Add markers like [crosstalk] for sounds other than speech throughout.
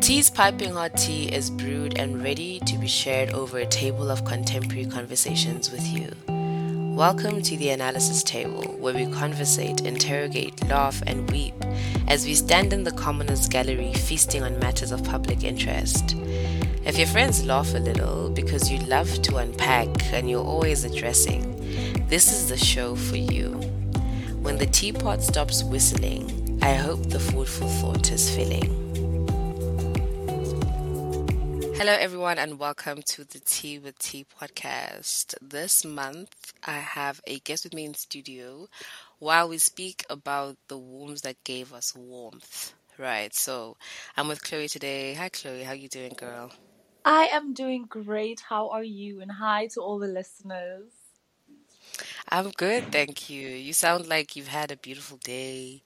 Tea's Piping Hot Tea is brewed and ready to be shared over a table of contemporary conversations with you. Welcome to the Analysis Table, where we conversate, interrogate, laugh, and weep as we stand in the commoners' gallery feasting on matters of public interest. If your friends laugh a little because you love to unpack and you're always addressing, this is the show for you. When the teapot stops whistling, I hope the food for thought is filling. Hello, everyone, and welcome to the Tea with Tea podcast. This month, I have a guest with me in studio while we speak about the wombs that gave us warmth. Right, so I'm with Chloe today. Hi, Chloe. How you doing, girl? I am doing great. How are you? And hi to all the listeners. I'm good, thank you. You sound like you've had a beautiful day.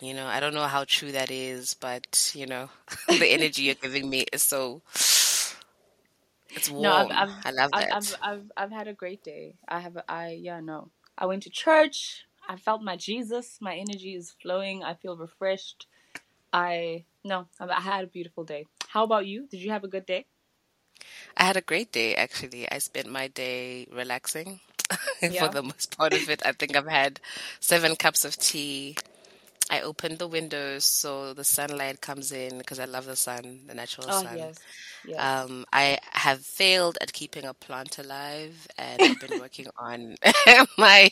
You know, I don't know how true that is, but you know, [laughs] the energy you're giving me is so it's warm. No, I've, I've, I love that. I've, I've, I've had a great day. I have, I, yeah, no. I went to church. I felt my Jesus. My energy is flowing. I feel refreshed. I, no, I had a beautiful day. How about you? Did you have a good day? I had a great day, actually. I spent my day relaxing [laughs] yeah. for the most part of it. I think I've had seven cups of tea. I opened the windows so the sunlight comes in because I love the sun, the natural oh, sun. Yes. Yes. Um, I have failed at keeping a plant alive, and I've been working on [laughs] my,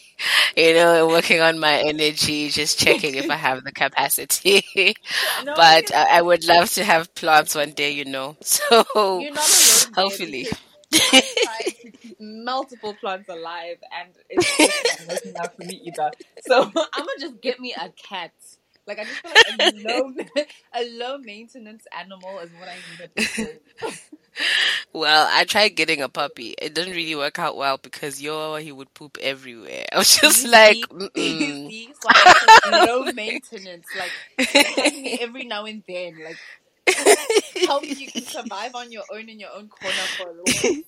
you know, working on my energy, just checking if I [laughs] have the capacity. [laughs] No, but I would love to have plants one day, you know. So hopefully. [laughs] multiple plants alive, and it's just not working out for me either. So [laughs] I'm gonna just get me a cat like I just feel like a [laughs] low a low maintenance animal is what I need well, I tried getting a puppy. It didn't really work out well because yo, he would poop everywhere. I was just like, see, so low maintenance. Like every now and then, like help you [laughs] survive on your own in your own corner for a little.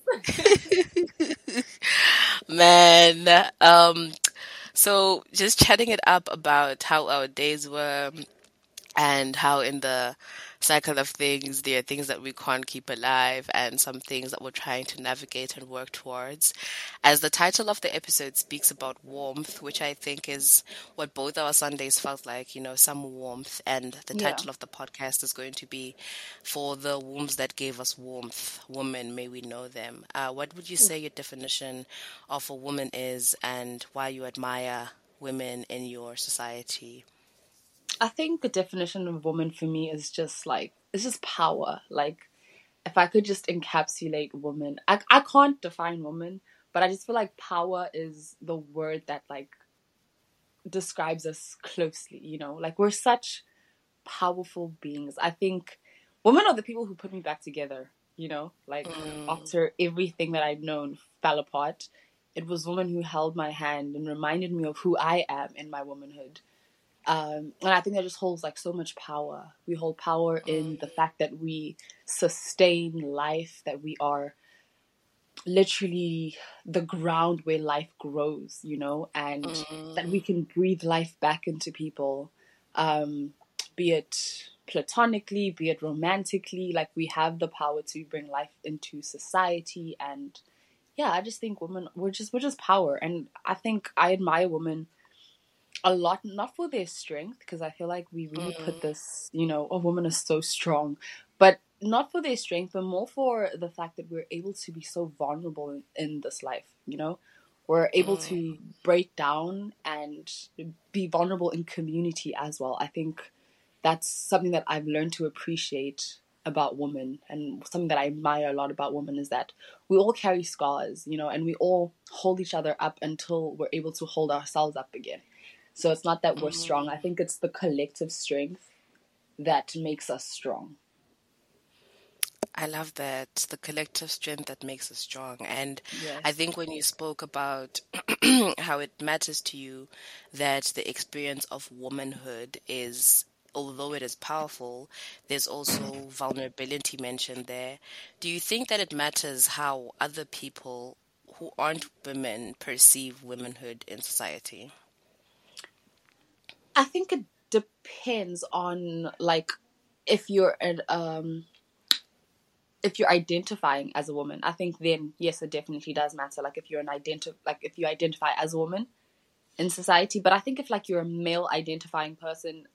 [laughs] Man, um, so just chatting it up about how our days were and how in the cycle of things, there are things that we can't keep alive and some things that we're trying to navigate and work towards. As the title of the episode speaks about warmth, which I think is what both our Sundays felt like, you know, some warmth. And the title yeah. of the podcast is going to be For the Wombs That Gave Us Warmth, Women, May We Know Them. Uh, what would you say your definition of a woman is and why you admire women in your society? I think the definition of woman for me is just like it's just power. Like if I could just encapsulate woman, I I can't define woman, but I just feel like power is the word that like describes us closely, you know? Like we're such powerful beings. I think women are the people who put me back together, you know? Like mm. after everything that I'd known fell apart, it was women who held my hand and reminded me of who I am in my womanhood. Um, and I think that just holds like so much power. We hold power in the fact that we sustain life, that we are literally the ground where life grows, you know, and mm. that we can breathe life back into people, um, be it platonically, be it romantically. Like we have the power to bring life into society, and yeah, I just think women we're just we're just power, and I think I admire women a lot not for their strength because i feel like we really mm. put this you know a woman is so strong but not for their strength but more for the fact that we're able to be so vulnerable in, in this life you know we're able mm. to break down and be vulnerable in community as well i think that's something that i've learned to appreciate about women and something that i admire a lot about women is that we all carry scars you know and we all hold each other up until we're able to hold ourselves up again so it's not that we're strong. I think it's the collective strength that makes us strong. I love that the collective strength that makes us strong. And yes. I think when you spoke about [clears throat] how it matters to you that the experience of womanhood is, although it is powerful, there's also vulnerability mentioned there. Do you think that it matters how other people who aren't women perceive womanhood in society? I think it depends on like if you're an um if you're identifying as a woman, I think then yes, it definitely does matter. Like if you're an identi- like if you identify as a woman in society. But I think if like you're a male identifying person,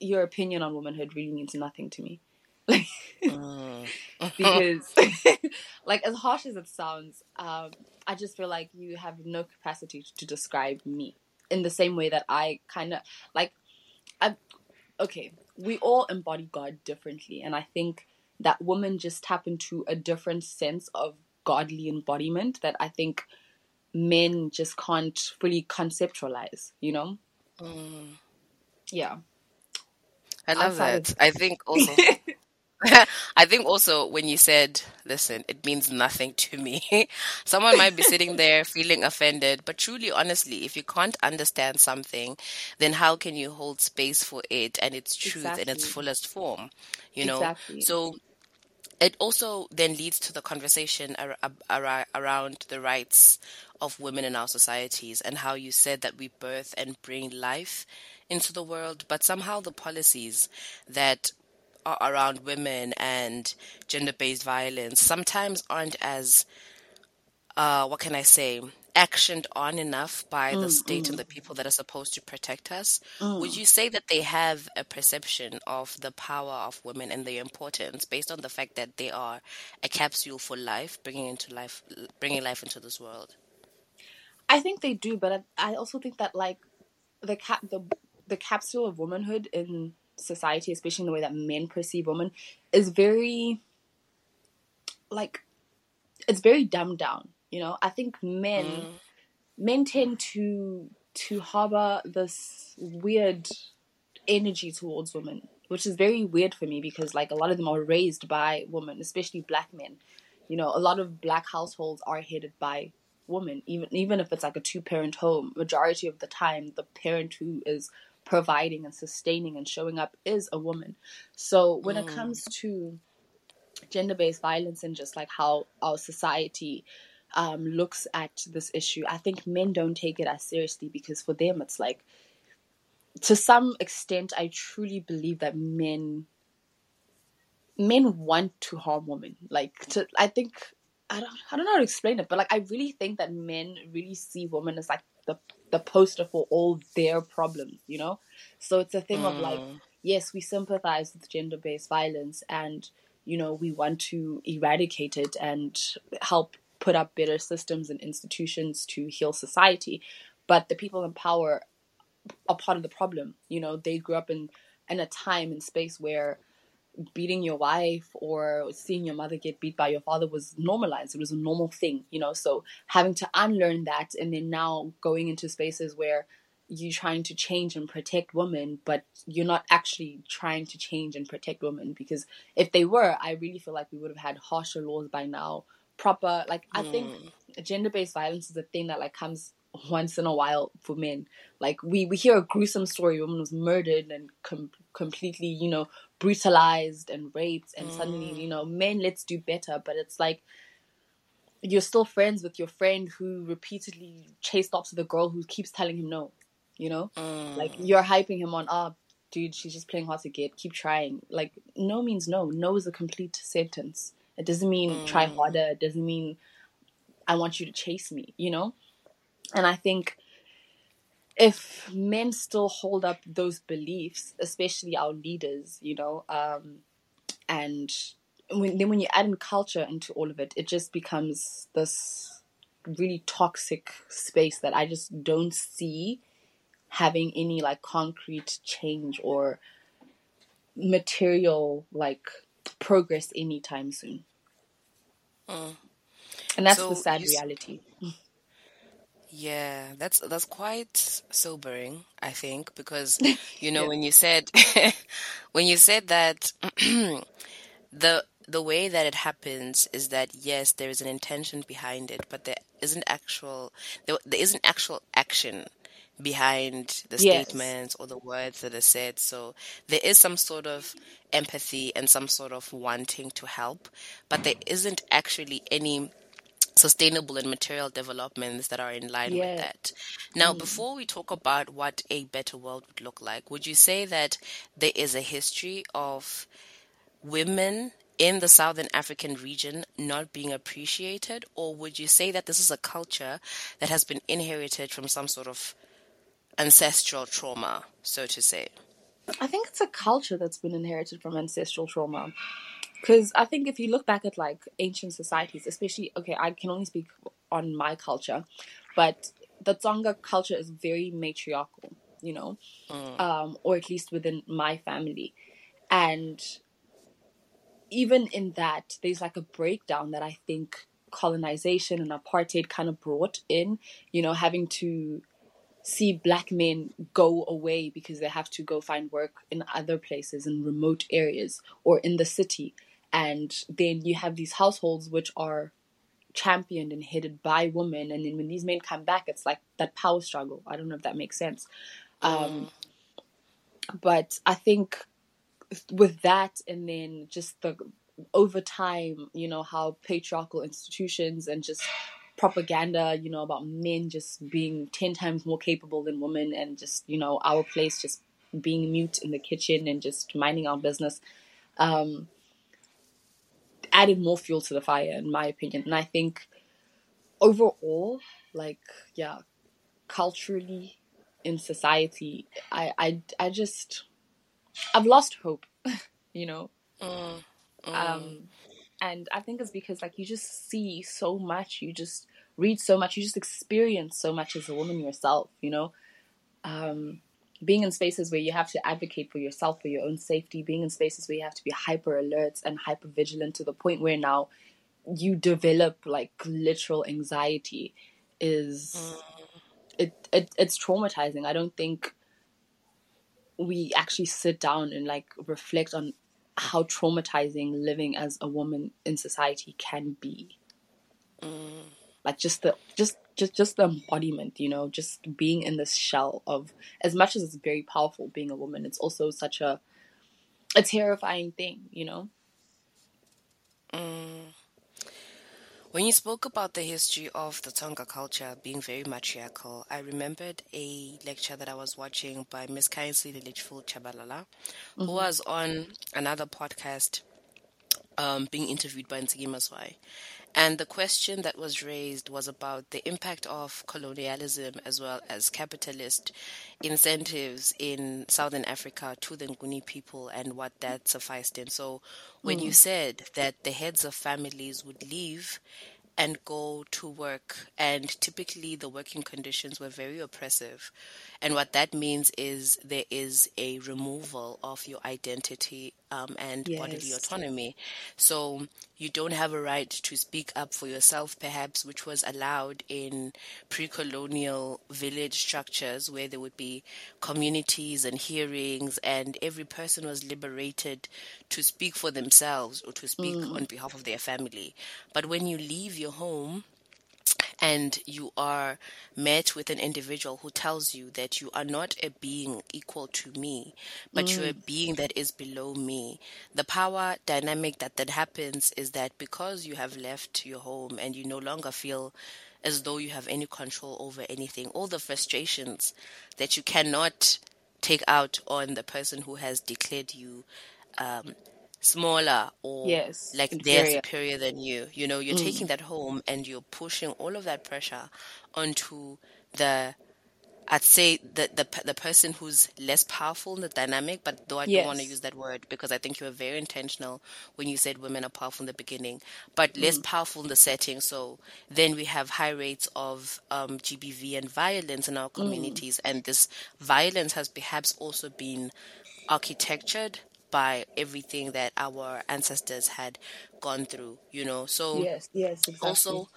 your opinion on womanhood really means nothing to me. Like mm. [laughs] because [laughs] like as harsh as it sounds, um, I just feel like you have no capacity to describe me in the same way that I kind of like I okay, we all embody God differently and I think that women just tap into a different sense of godly embodiment that I think men just can't fully conceptualize, you know? Mm. Yeah. I love Outside that. Of- I think also [laughs] [laughs] I think also when you said, listen, it means nothing to me, [laughs] someone might be sitting there [laughs] feeling offended. But truly, honestly, if you can't understand something, then how can you hold space for it and its truth exactly. in its fullest form? You know? Exactly. So it also then leads to the conversation ar- ar- around the rights of women in our societies and how you said that we birth and bring life into the world, but somehow the policies that around women and gender-based violence sometimes aren't as uh, what can I say actioned on enough by the mm, state mm. and the people that are supposed to protect us. Mm. Would you say that they have a perception of the power of women and their importance based on the fact that they are a capsule for life, bringing into life, bringing life into this world? I think they do, but I also think that like the cap the the capsule of womanhood in society, especially in the way that men perceive women, is very like it's very dumbed down. You know, I think men mm. men tend to to harbor this weird energy towards women, which is very weird for me because like a lot of them are raised by women, especially black men. You know, a lot of black households are headed by women, even even if it's like a two parent home. Majority of the time, the parent who is providing and sustaining and showing up is a woman. So when mm. it comes to gender based violence and just like how our society um, looks at this issue, I think men don't take it as seriously because for them it's like, to some extent, I truly believe that men men want to harm women. Like, to, I think I don't I don't know how to explain it, but like I really think that men really see women as like the the poster for all their problems, you know? So it's a thing mm. of like, mm. yes, we sympathize with gender based violence and, you know, we want to eradicate it and help put up better systems and institutions to heal society. But the people in power are part of the problem. You know, they grew up in in a time and space where beating your wife or seeing your mother get beat by your father was normalized. It was a normal thing, you know. So having to unlearn that and then now going into spaces where you're trying to change and protect women, but you're not actually trying to change and protect women because if they were, I really feel like we would have had harsher laws by now. Proper, like I think mm. gender based violence is a thing that like comes once in a while for men. Like we we hear a gruesome story, a woman was murdered and com- completely, you know, brutalized and raped, and mm. suddenly, you know, men let's do better. But it's like you're still friends with your friend who repeatedly chase stops the girl who keeps telling him no. You know, mm. like you're hyping him on, ah, oh, dude, she's just playing hard to get. Keep trying. Like no means no. No is a complete sentence. It doesn't mean mm. try harder. It doesn't mean I want you to chase me. You know and I think if men still hold up those beliefs, especially our leaders, you know, um, and when, then when you add in culture into all of it, it just becomes this really toxic space that I just don't see having any like concrete change or material like progress anytime soon. Mm. And that's so the sad reality. [laughs] Yeah, that's that's quite sobering, I think, because [laughs] you know yeah. when you said [laughs] when you said that [clears throat] the the way that it happens is that yes, there is an intention behind it, but there isn't actual there, there isn't actual action behind the yes. statements or the words that are said. So there is some sort of empathy and some sort of wanting to help, but there isn't actually any sustainable and material developments that are in line with that. Now, mm. before we talk about what a better world would look like, would you say that there is a history of women in the Southern African region not being appreciated, or would you say that this is a culture that has been inherited from some sort of ancestral trauma, so to say? I think it's a culture that's been inherited from ancestral trauma. Because I think if you look back at like ancient societies, especially, okay, I can only speak on my culture, but the Tsonga culture is very matriarchal, you know, mm. um, or at least within my family. And even in that, there's like a breakdown that I think colonization and apartheid kind of brought in, you know, having to see black men go away because they have to go find work in other places in remote areas or in the city and then you have these households which are championed and headed by women. And then when these men come back it's like that power struggle. I don't know if that makes sense. Um, but i think with that and then just the over time you know how patriarchal institutions and just propaganda you know about men just being 10 times more capable than women and just you know our place just being mute in the kitchen and just minding our business. Um, added more fuel to the fire, in my opinion. And I think overall, like, yeah, culturally in society, I, I, I just, I've lost hope, [laughs] you know? Mm, mm. Um, and I think it's because, like, you just see so much, you just read so much, you just experience so much as a woman yourself, you know? Um, being in spaces where you have to advocate for yourself for your own safety being in spaces where you have to be hyper alert and hyper vigilant to the point where now you develop like literal anxiety is mm. it, it it's traumatizing i don't think we actually sit down and like reflect on how traumatizing living as a woman in society can be mm. like just the just just just the embodiment you know just being in this shell of as much as it's very powerful being a woman it's also such a a terrifying thing you know mm. when you spoke about the history of the Tsonga culture being very matriarchal, I remembered a lecture that I was watching by Miss Kainsile Litchfield Chabalala, mm-hmm. who was on another podcast um, being interviewed by Nsigi Maswai. And the question that was raised was about the impact of colonialism as well as capitalist incentives in Southern Africa to the Nguni people and what that sufficed in. So, when mm. you said that the heads of families would leave and go to work, and typically the working conditions were very oppressive, and what that means is there is a removal of your identity um, and yes. bodily autonomy. So you don't have a right to speak up for yourself, perhaps, which was allowed in pre colonial village structures where there would be communities and hearings, and every person was liberated to speak for themselves or to speak mm. on behalf of their family. But when you leave your home, and you are met with an individual who tells you that you are not a being equal to me, but mm. you're a mm. being that is below me. The power dynamic that that happens is that because you have left your home and you no longer feel as though you have any control over anything, all the frustrations that you cannot take out on the person who has declared you um, smaller or yes, like inferior. they're superior than you. You know, you're mm. taking that home and you're pushing all of that pressure onto the I'd say the the the person who's less powerful in the dynamic, but though I yes. don't want to use that word because I think you were very intentional when you said women are powerful in the beginning, but less mm. powerful in the setting. So then we have high rates of um, GBV and violence in our mm. communities, mm. and this violence has perhaps also been architectured by everything that our ancestors had gone through, you know. So yes, yes, exactly. Also,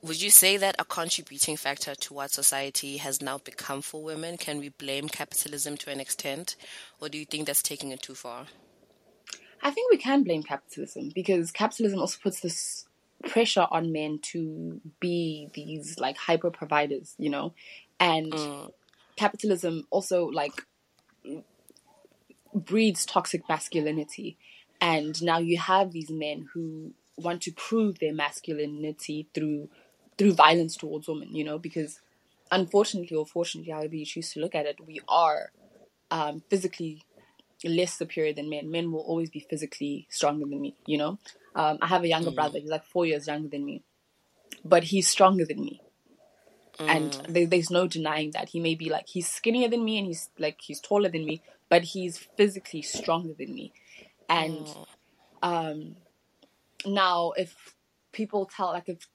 would you say that a contributing factor to what society has now become for women? Can we blame capitalism to an extent, or do you think that's taking it too far? I think we can blame capitalism because capitalism also puts this pressure on men to be these like hyper providers, you know, and mm. capitalism also like breeds toxic masculinity. And now you have these men who want to prove their masculinity through through violence towards women, you know, because unfortunately or fortunately, however you choose to look at it, we are um, physically less superior than men. Men will always be physically stronger than me. You know, um, I have a younger mm. brother. He's like four years younger than me, but he's stronger than me. Mm. And there, there's no denying that he may be like he's skinnier than me and he's like he's taller than me, but he's physically stronger than me. And mm. um, now, if people tell like if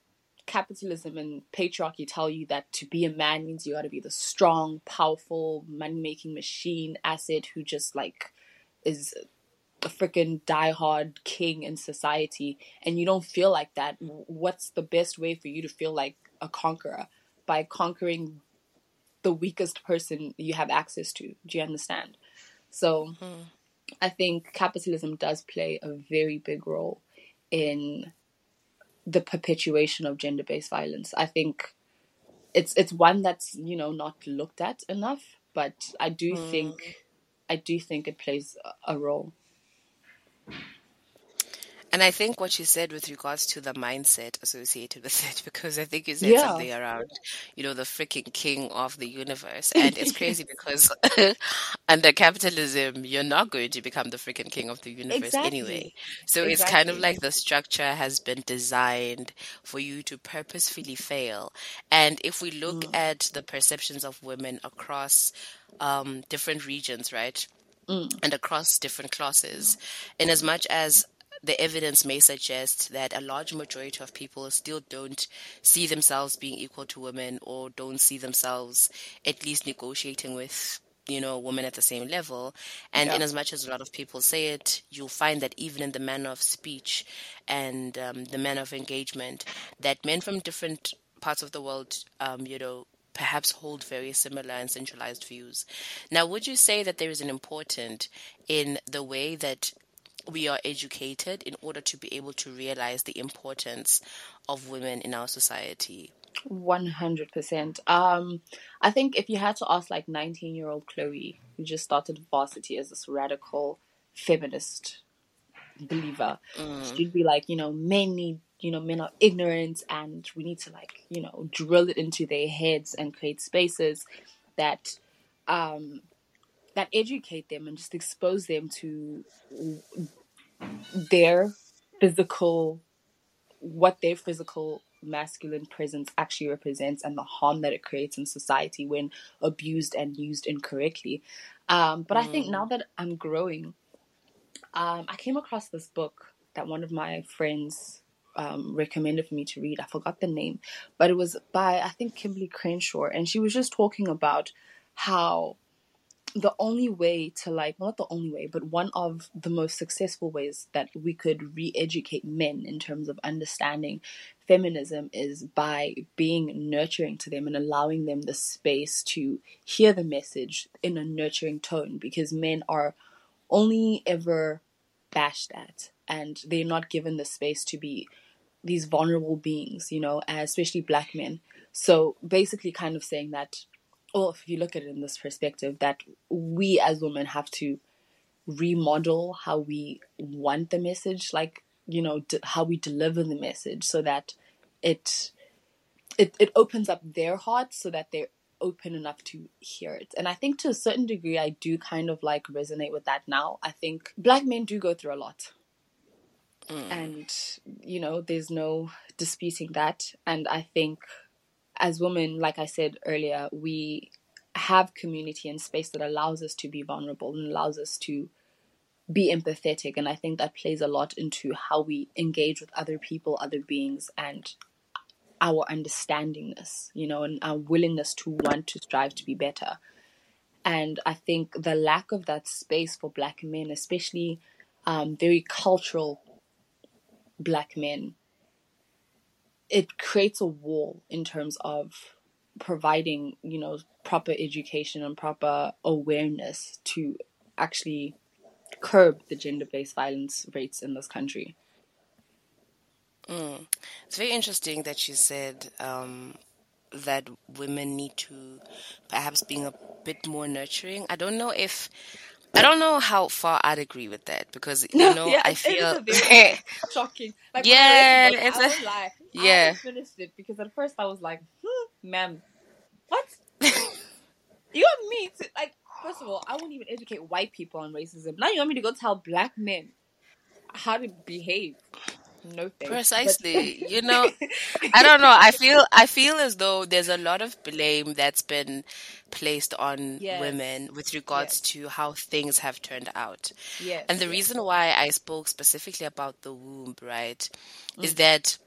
capitalism and patriarchy tell you that to be a man means you got to be the strong, powerful, money making machine asset who just like is a freaking diehard king in society, and you don't feel like that, what's the best way for you to feel like a conqueror? By conquering the weakest person you have access to. Do you understand? So mm-hmm. I think capitalism does play a very big role in the perpetuation of gender based violence. I think it's it's one that's, you know, not looked at enough, but I do mm. think I do think it plays a role. And I think what you said with regards to the mindset associated [laughs] with it, because I think you said yeah. something around, you know, the freaking king of the universe. And it's [laughs] crazy because [laughs] under capitalism, you're not going to become the freaking king of the universe exactly. anyway. So exactly. it's kind of like the structure has been designed for you to purposefully fail. And if we look mm. at the perceptions of women across um, different regions, right? Mm. And across different classes, in as much as the evidence may suggest that a large majority of people still don't see themselves being equal to women or don't see themselves at least negotiating with you know women at the same level and yeah. in as much as a lot of people say it you'll find that even in the manner of speech and um, the manner of engagement that men from different parts of the world um, you know perhaps hold very similar and centralized views. Now, would you say that there is an important in the way that we are educated in order to be able to realize the importance of women in our society. 100%. Um, I think if you had to ask like 19 year old Chloe, who just started varsity as this radical feminist believer, mm. she'd be like, you know, men need, you know, men are ignorant and we need to like, you know, drill it into their heads and create spaces that um, that educate them and just expose them to their physical what their physical masculine presence actually represents and the harm that it creates in society when abused and used incorrectly. Um, but mm. I think now mm. that I'm growing, um, I came across this book that one of my friends um, recommended for me to read. I forgot the name, but it was by I think Kimberly Crenshaw, and she was just talking about how the only way to like not the only way but one of the most successful ways that we could re-educate men in terms of understanding feminism is by being nurturing to them and allowing them the space to hear the message in a nurturing tone because men are only ever bashed at and they're not given the space to be these vulnerable beings you know especially black men. So basically kind of saying that or if you look at it in this perspective, that we as women have to remodel how we want the message, like you know d- how we deliver the message, so that it it it opens up their hearts, so that they're open enough to hear it. And I think to a certain degree, I do kind of like resonate with that now. I think black men do go through a lot. Mm. And, you know, there's no disputing that. And I think as women, like I said earlier, we have community and space that allows us to be vulnerable and allows us to be empathetic. And I think that plays a lot into how we engage with other people, other beings, and our understandingness, you know, and our willingness to want to strive to be better. And I think the lack of that space for black men, especially um, very cultural black men, it creates a wall in terms of providing you know proper education and proper awareness to actually curb the gender-based violence rates in this country mm. it's very interesting that you said um, that women need to perhaps being a bit more nurturing i don't know if I don't know how far I'd agree with that because you know yeah, I feel shocking. Like, yeah, it's I a, lie. Yeah. I finished it because at first I was like, hmm, ma'am, what? [laughs] you want me to like? First of all, I won't even educate white people on racism. Now you want me to go tell black men how to behave? No thanks. Precisely. you know, [laughs] I don't know. I feel I feel as though there's a lot of blame that's been placed on Yes. women with regards to how things have turned out. yes, And the yes. reason why I spoke specifically about the womb, right, Mm. is that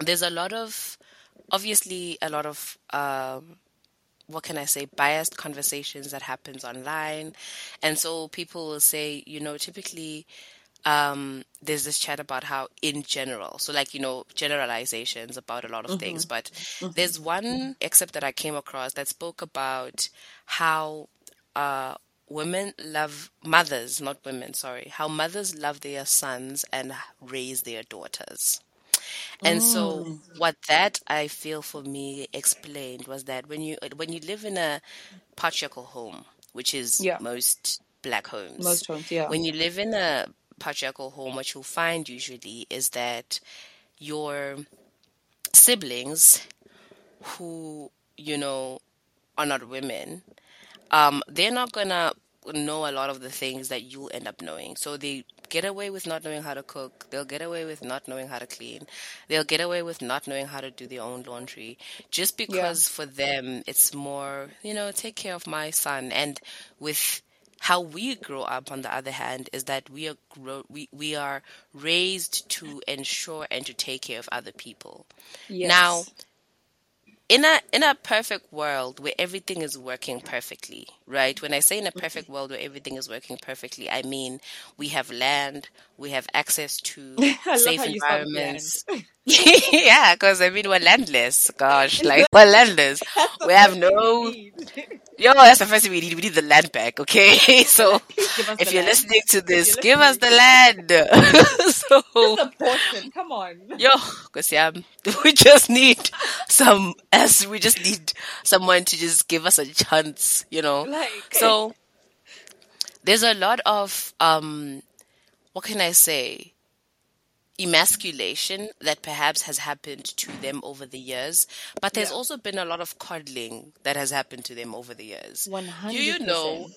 there's a lot of, obviously, a lot of, um, what can I say, biased conversations that happens online, and so people will say, you know, typically. Um, there's this chat about how, in general, so like you know, generalizations about a lot of things. But there's one except that I came across that spoke about how uh, women love mothers, not women, sorry, how mothers love their sons and raise their daughters. And so what that I feel for me explained was that when you when you live in a patriarchal home, which is Yeah. most black homes. Most homes, yeah. When you live in a patriarchal home, what you'll find usually is that your siblings who, you know, are not women, um, they're not gonna know a lot of the things that you'll end up knowing. So they get away with not knowing how to cook. They'll get away with not knowing how to clean. They'll get away with not knowing how to do their own laundry. Just because for them it's more, you know, take care of my son. And with how we grow up on the other hand is that we are grow- we, we are raised to ensure and to take care of other people. Yes. Now, in a in a perfect world where everything is working perfectly, right? When I say in a mm-hmm. perfect world where everything is working perfectly, I mean we have land, we have access to [laughs] safe how you said environments. [laughs] yeah, because I mean we're landless. Gosh, [laughs] like we're landless. We have no. Yo, that's the first thing we need. We need the land back, okay? So if you're land. listening to this, give us the land. so. Come on. Yo, because yeah, we just need some as we just need someone to just give us a chance, you know. Like So there's a lot of um what can I say? Emasculation that perhaps has happened to them over the years, but there's Yeah. also been a lot of coddling that has happened to them over the years. one hundred. Do you know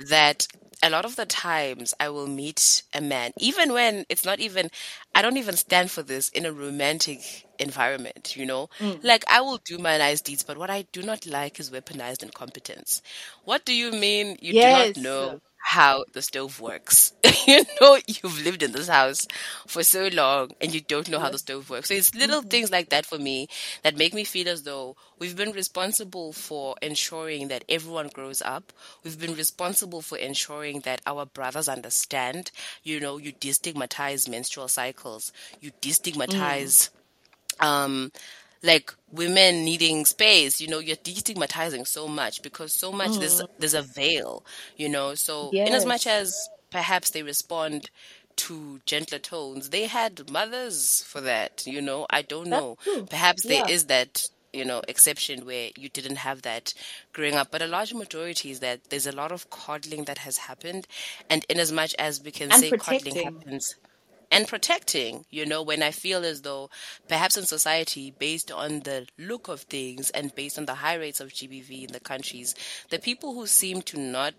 that a lot of the times I will meet a man, even when it's not even, I don't even stand for this in a romantic environment, you know? Mm. Like, I will do my nice deeds, but what I do not like is weaponized incompetence. What do you mean you Yes. do not know how the stove works? [laughs] you know, you've lived in this house for so long and you don't know how the stove works. So it's little mm-hmm. things like that for me that make me feel as though we've been responsible for ensuring that everyone grows up. We've been responsible for ensuring that our brothers understand. You know, you destigmatize menstrual cycles. You mm. destigmatize um like women needing space you know you're destigmatizing so much because so much there's mm. there's a veil you know so in as much as perhaps they respond to gentler tones. They had mothers for that you know i don't know. perhaps there Yeah. is that you know exception where you didn't have that growing up but a large majority is that there's a lot of coddling that has happened and in as much as we can And say coddling happens and protecting, you know, when I feel as though perhaps in society, based on the look of things and based on the high rates of GBV in the countries, the people who seem to not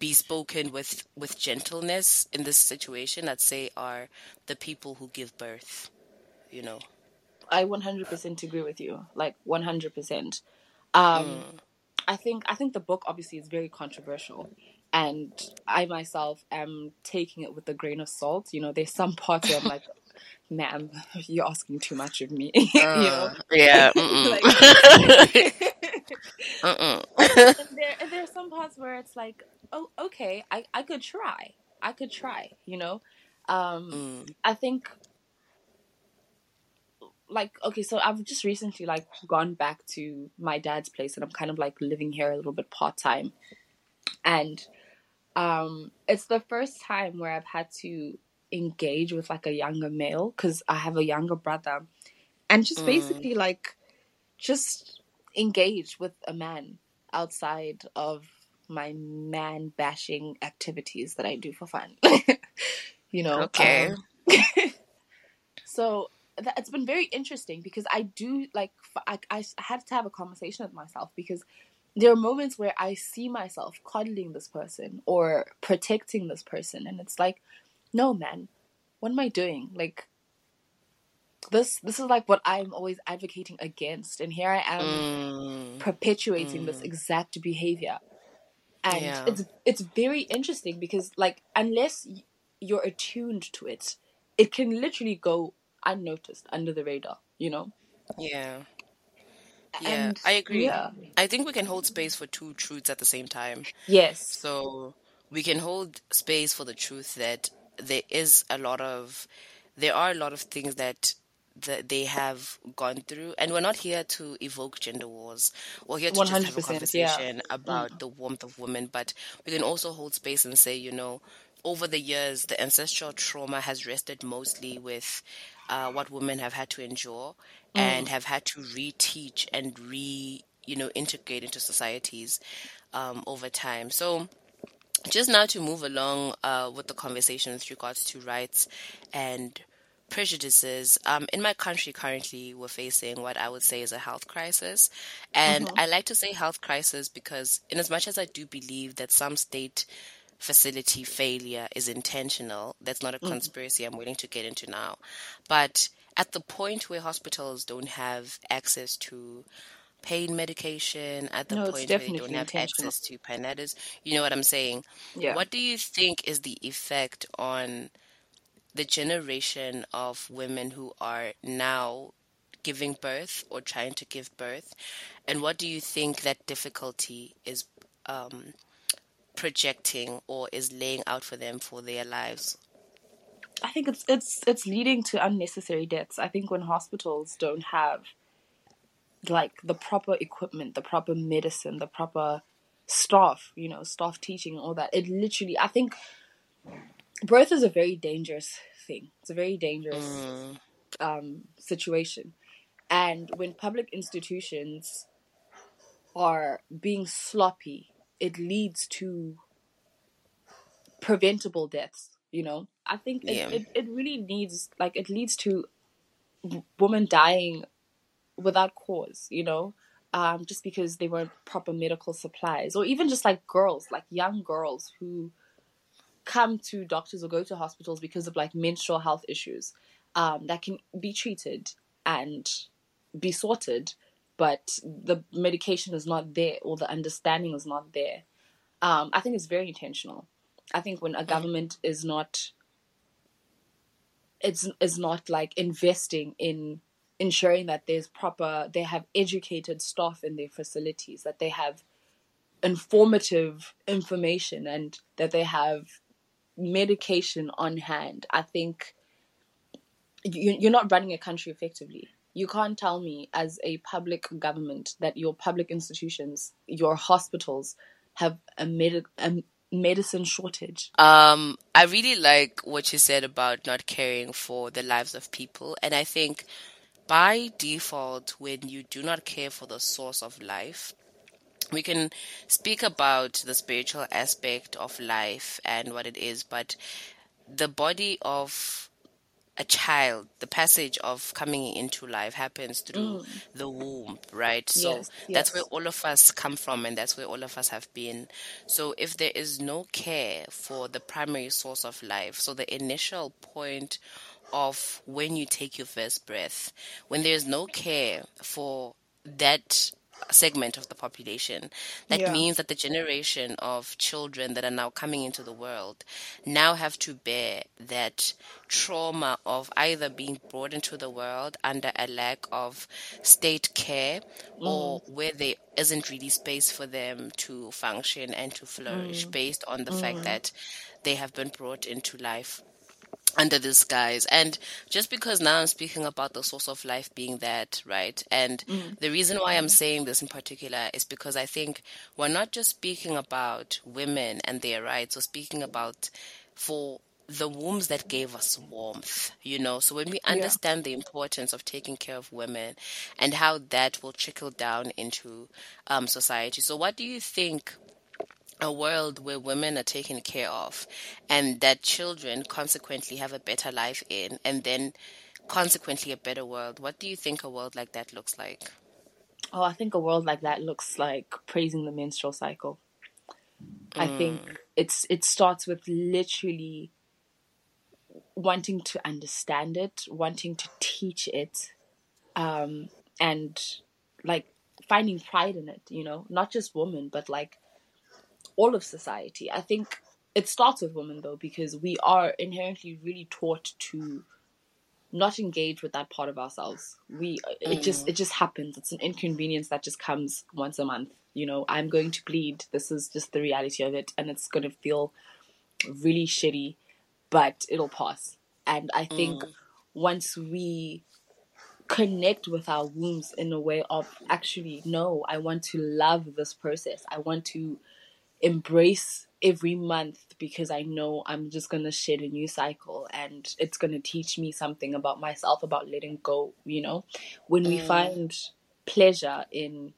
be spoken with with gentleness in this situation, I'd say, are the people who give birth. You know, I 100% agree with you. Like 100%. Um, I think I think the book obviously is very controversial, and I myself am taking it with a grain of salt. You know, there's some parts where I'm like, [laughs] "Ma'am, [laughs] you're asking too much of me." [laughs] you know, yeah, like, and there there are some parts where it's like, "Oh, okay, I I could try. I could try." You know, um, Mm. I think like okay so i've just recently like gone back to my dad's place and i'm kind of like living here a little bit part-time and um it's the first time where i've had to engage with like a younger male because i have a younger brother and just Mm. basically like just engage with a man outside of my man bashing activities that i do for fun [laughs] you know Okay. um, [laughs] so that, it's been very interesting because I do like I, I had to have a conversation with myself because there are moments where I see myself coddling this person or protecting this person, and it's like, no, man, what am I doing? Like, this this is like what I'm always advocating against, and here I am Mm, perpetuating this mm, exact behavior, and yeah. it's it's very interesting because like unless you're attuned to it, it can literally go unnoticed under the radar, you know. Yeah. Yeah, And I agree. yeah, I think we can hold space for two truths at the same time. yes, So we can hold space for the truth that there is a lot of, there are a lot of things that that they have gone through, and we're not here to evoke gender wars. We're here to just have a percent, yeah. conversation about the warmth of women, but we can also hold space and say, you know, over the years, the ancestral trauma has rested mostly with uh, what women have had to endure and Mm. have had to reteach and re, you know, integrate into societies um, over time. So just now to move along uh, with the conversation with regards to rights and prejudices um, in my country currently we're facing what i would say is a health crisis and Mm-hmm. i like to say health crisis because in as much as i do believe that some state facility failure is intentional that's not a Mm. conspiracy i'm willing to get into now but at the point where hospitals don't have access to pain medication at the No, point where they don't have access to Panados. You know what I'm saying? Yeah. What do you think is the effect on the generation of women who are now giving birth or trying to give birth? And what do you think that difficulty is um, projecting or is laying out for them for their lives? I think it's it's it's leading to unnecessary deaths. I think when hospitals don't have like the proper equipment, the proper medicine, the proper staff, you know, staff teaching all that, it literally I think birth is a very dangerous thing. It's a very dangerous Mm, um situation. And when public institutions are being sloppy, it leads to preventable deaths, you know? I think it, yeah. it, it really needs like it leads to women dying without cause, you know, um, just because they weren't proper medical supplies, or even just like girls, like young girls who come to doctors or go to hospitals because of like menstrual health issues um, that can be treated and be sorted, but the medication is not there or the understanding is not there. Um, I think it's very intentional. I think when a Mm, government is not it's is not like investing in ensuring that there's proper they have educated staff in their facilities that they have informative information and that they have medication on hand i think you, you're not running a country effectively you can't tell me as a public government that your public institutions your hospitals have a, med- a medicine shortage Um, I really like what you said about not caring for the lives of people. And I think by default, when you do not care for the source of life, we can speak about the spiritual aspect of life and what it is, but the body of a child, the passage of coming into life happens through Mm. the womb, right? So yes that's where all of us come from and that's where all of us have been. So if there is no care for the primary source of life, so the initial point of when you take your first breath, when there's no care for that segment of the population, that yeah. means that the generation of children that are now coming into the world now have to bear that trauma of either being brought into the world under a lack of state care or mm, where there isn't really space for them to function and to flourish mm, based on the fact mm, that they have been brought into life under this guise. And just because now I'm speaking about the source of life being that, right? And mm, the reason why I'm saying this in particular is because I think we're not just speaking about women and their rights, we're speaking about for the wombs that gave us warmth, you know. So when we yeah understand the importance of taking care of women and how that will trickle down into um, society. So what do you think a world where women are taken care of and that children consequently have a better life in and then consequently a better world what do you think a world like that looks like Oh, I think a world like that looks like praising the menstrual cycle. I think it's it starts with literally wanting to understand it, wanting to teach it, um, and like finding pride in it. You know, not just women, but like all of society. I think it starts with women though, because we are inherently really taught to not engage with that part of ourselves. We it mm. just it just happens. It's an inconvenience that just comes once a month. You know, I'm going to bleed. This is just the reality of it, and it's going to feel really shitty, but it'll pass. And I think mm. once we connect with our wombs in a way of actually, no, I want to love this process. I want to embrace every month because I know I'm just gonna shed a new cycle and it's gonna teach me something about myself, about letting go, you know? When we mm. find pleasure in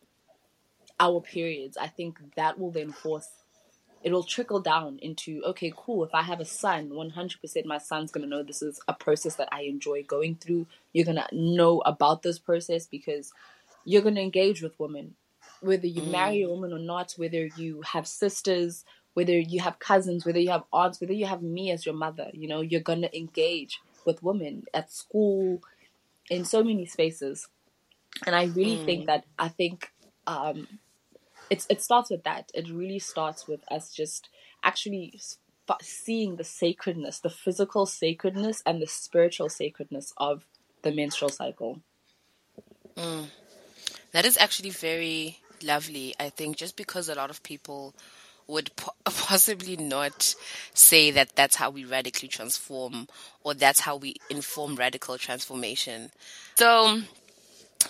our periods, I think that will then force it'll trickle down into okay, cool. If I have a son, 100% my son's gonna know this is a process that I enjoy going through. You're gonna know about this process because you're gonna engage with women, whether you marry a mm. woman or not, whether you have sisters, whether you have cousins, whether you have aunts, whether you have me as your mother. You know, you're gonna engage with women at school, in so many spaces, and I really think mm. that I think um, it's it starts with that. It really starts with us just actually seeing the sacredness, the physical sacredness, and the spiritual sacredness of the menstrual cycle. Mm. That is actually very lovely. I think just because a lot of people would po- [laughs] possibly not say that that's how we radically transform or that's how we inform radical transformation. So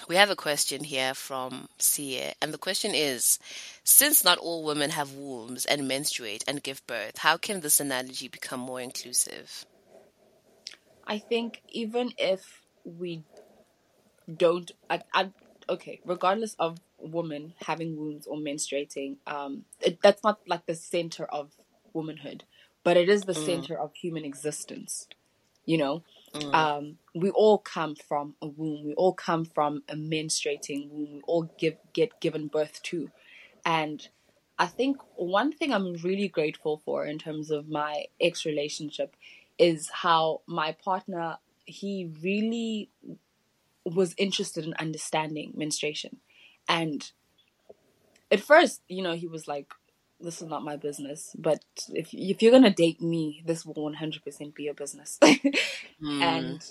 we have a question here from Sia, and the question is Since not all women have wombs and menstruate and give birth, how can this analogy become more inclusive? I think even if we don't, I, I, okay, regardless of women having wounds or menstruating, um, it, that's not like the center of womanhood, but it is the center of human existence. You know, um, we all come from a womb. We all come from a menstruating womb. We all give get given birth to, and I think one thing I'm really grateful for in terms of my ex relationship is how my partner he really was interested in understanding menstruation. And at first, you know, he was like, this is not my business, but if if you're going to date me, this will 100% be your business. [laughs] And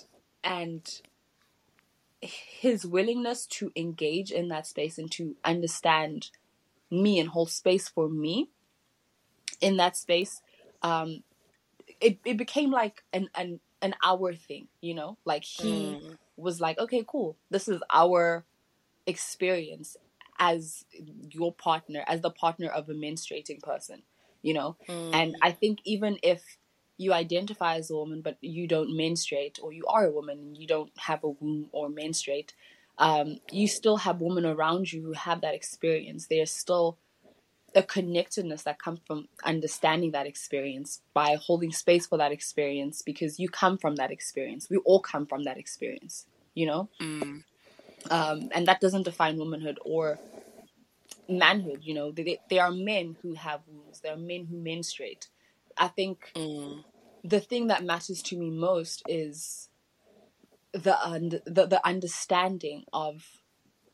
and his willingness to engage in that space and to understand me and hold space for me in that space um it, it became like an, an an our thing you know? Like he was like okay cool. This is our experience as your partner as the partner of a menstruating person you know? And i think even if you identify as a woman but you don't menstruate or you are a woman and you don't have a womb or menstruate um, you still have women around you who have that experience. There's still a connectedness that comes from understanding that experience by holding space for that experience because you come from that experience. We all come from that experience you know um, and that doesn't define womanhood or manhood you know. They, there are men who have wounds there are men who menstruate. I think the thing that matters to me most is the, und- the the understanding of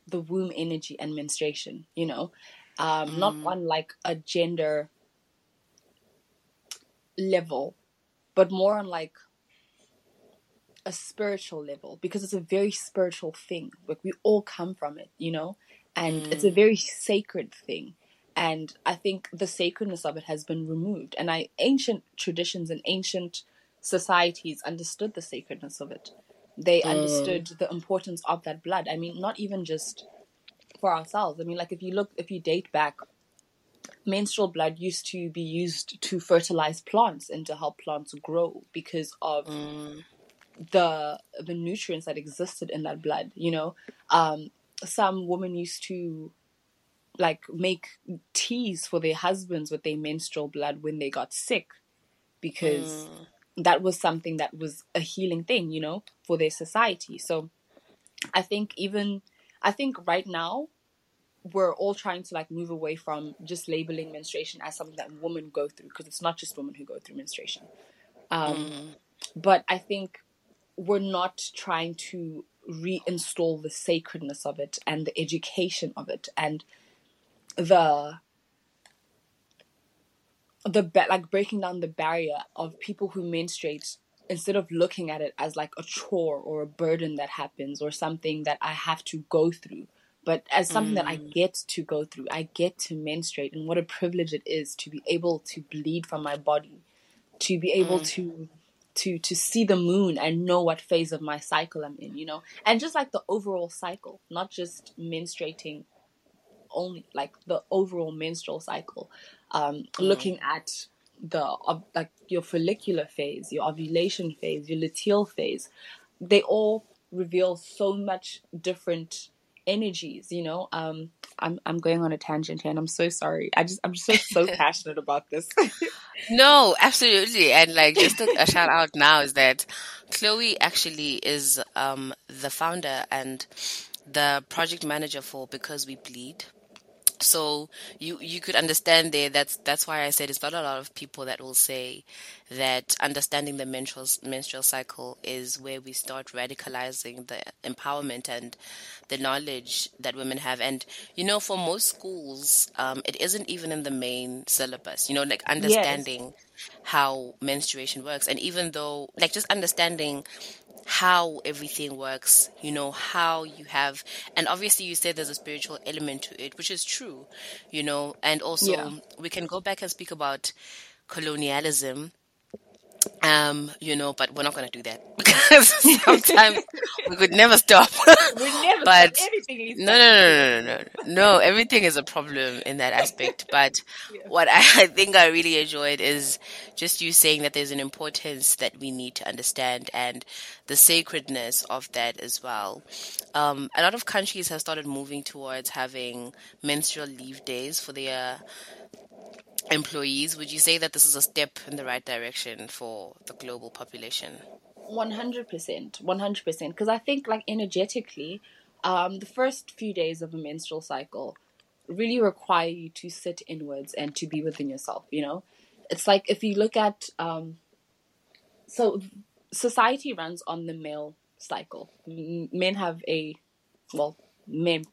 the womb energy and menstruation you know. Um not on like a gender level but more on like a spiritual level because it's a very spiritual thing. Like we all come from it you know? And it's a mm. very sacred thing. And i think the sacredness of it has been removed. And i ancient traditions and ancient societies understood the sacredness of it. They mm. understood the importance of that blood. I mean not even just for ourselves. I mean like if you look if you date back menstrual blood used to be used to fertilize plants and to help plants grow because of mm. The the nutrients that existed in that blood you know um some women used to like make teas for their husbands with their menstrual blood when they got sick because that was something that was a healing thing you know for their society so i think even i think right now we're all trying to like move away from just labeling menstruation as something that women go through because it's not just women who go through menstruation. Um, mm. But I think we're not trying to reinstall the sacredness of it and the education of it and the the like breaking down the barrier of people who menstruate instead of looking at it as like a chore or a burden that happens or something that I have to go through but as something mm. that I mm. get to go through. I get to menstruate, and what a privilege it is to be able to bleed from my body, to be able mm. to to to see the moon and know what phase of my cycle I'm in, you know, and just like the overall cycle, not just menstruating only, like the overall menstrual cycle. Um, mm. Looking at the uh, like your follicular phase, your ovulation phase, your luteal phase, they all reveal so much different energies you know? Um i'm i'm going on a tangent here and i'm so sorry. I just i'm just so so [laughs] passionate about this. No absolutely. And like just a, a, shout out now is that chloe actually is um the founder and the project manager for because we bleed so you you could understand there that's that's why I said it's not a lot of people that will say that understanding the menstrual menstrual cycle is where we start radicalizing the empowerment and the knowledge that women have and you know for most schools um, it isn't even in the main syllabus you know like understanding yes. how menstruation works and even though like just understanding how everything works, you know, how you have, and obviously you said there's a spiritual element to it, which is true, you know, and also yeah. we can go back and speak about colonialism um, you know, but we're not going to do that [laughs] because sometimes we could never stop. [laughs] we never but stop. Everything no, no, no, no, no, no, no. Everything is a problem in that aspect. But [laughs] yeah. what I, I think I really enjoyed is just you saying that there's an importance that we need to understand and the sacredness of that as well. Um, a lot of countries have started moving towards having menstrual leave days for their employees, would you say that this is a step in the right direction for the global population? 100%. 100%. Because I think, like, energetically, um, the first few days of a menstrual cycle really require you to sit inwards and to be within yourself, you know? It's like if you look at, um, so society runs on the male cycle. Men have a, well, men,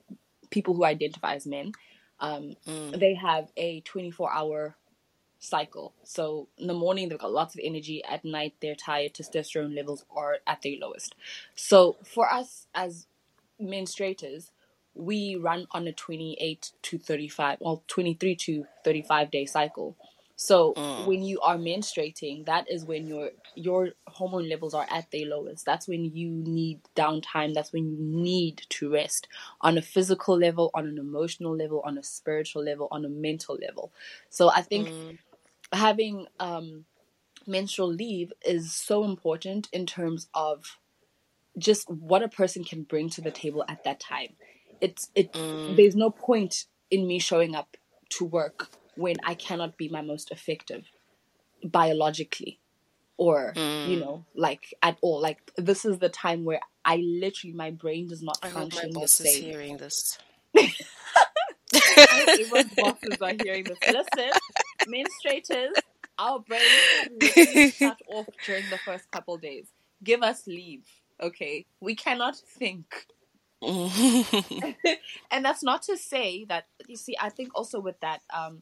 people who identify as men um, mm. They have a 24 hour cycle. So in the morning, they've got lots of energy. At night, they're tired. Testosterone levels are at their lowest. So for us as menstruators, we run on a 28 to 35, well, 23 to 35 day cycle. So mm. when you are menstruating, that is when your your hormone levels are at their lowest. That's when you need downtime. That's when you need to rest on a physical level, on an emotional level, on a spiritual level, on a mental level. So I think mm. having um, menstrual leave is so important in terms of just what a person can bring to the table at that time. It's it. Mm. There's no point in me showing up to work when I cannot be my most effective biologically or mm. you know like at all. Like this is the time where i literally my brain does not I function my boss the same. is hearing this. [laughs] Everyone's bosses are hearing this. Listen menstruators our brains shut off during the first couple days. Give us leave okay? We cannot think. [laughs] [laughs] And that's not to say that you see i think also with that um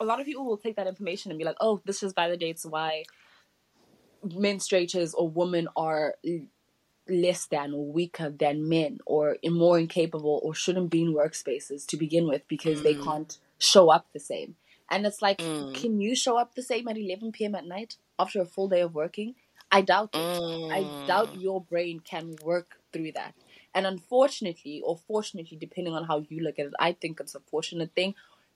a lot of people will take that information and be like, oh, this just validates why menstruators or women are less than or weaker than men or more incapable or shouldn't be in workspaces to begin with because mm. they can't show up the same. And it's like, mm. can you show up the same at 11 p.m. at night after a full day of working? I doubt it. Mm. I doubt mm. your brain can work through that. And unfortunately, or fortunately, depending on how you look at it, I think it's a fortunate thing.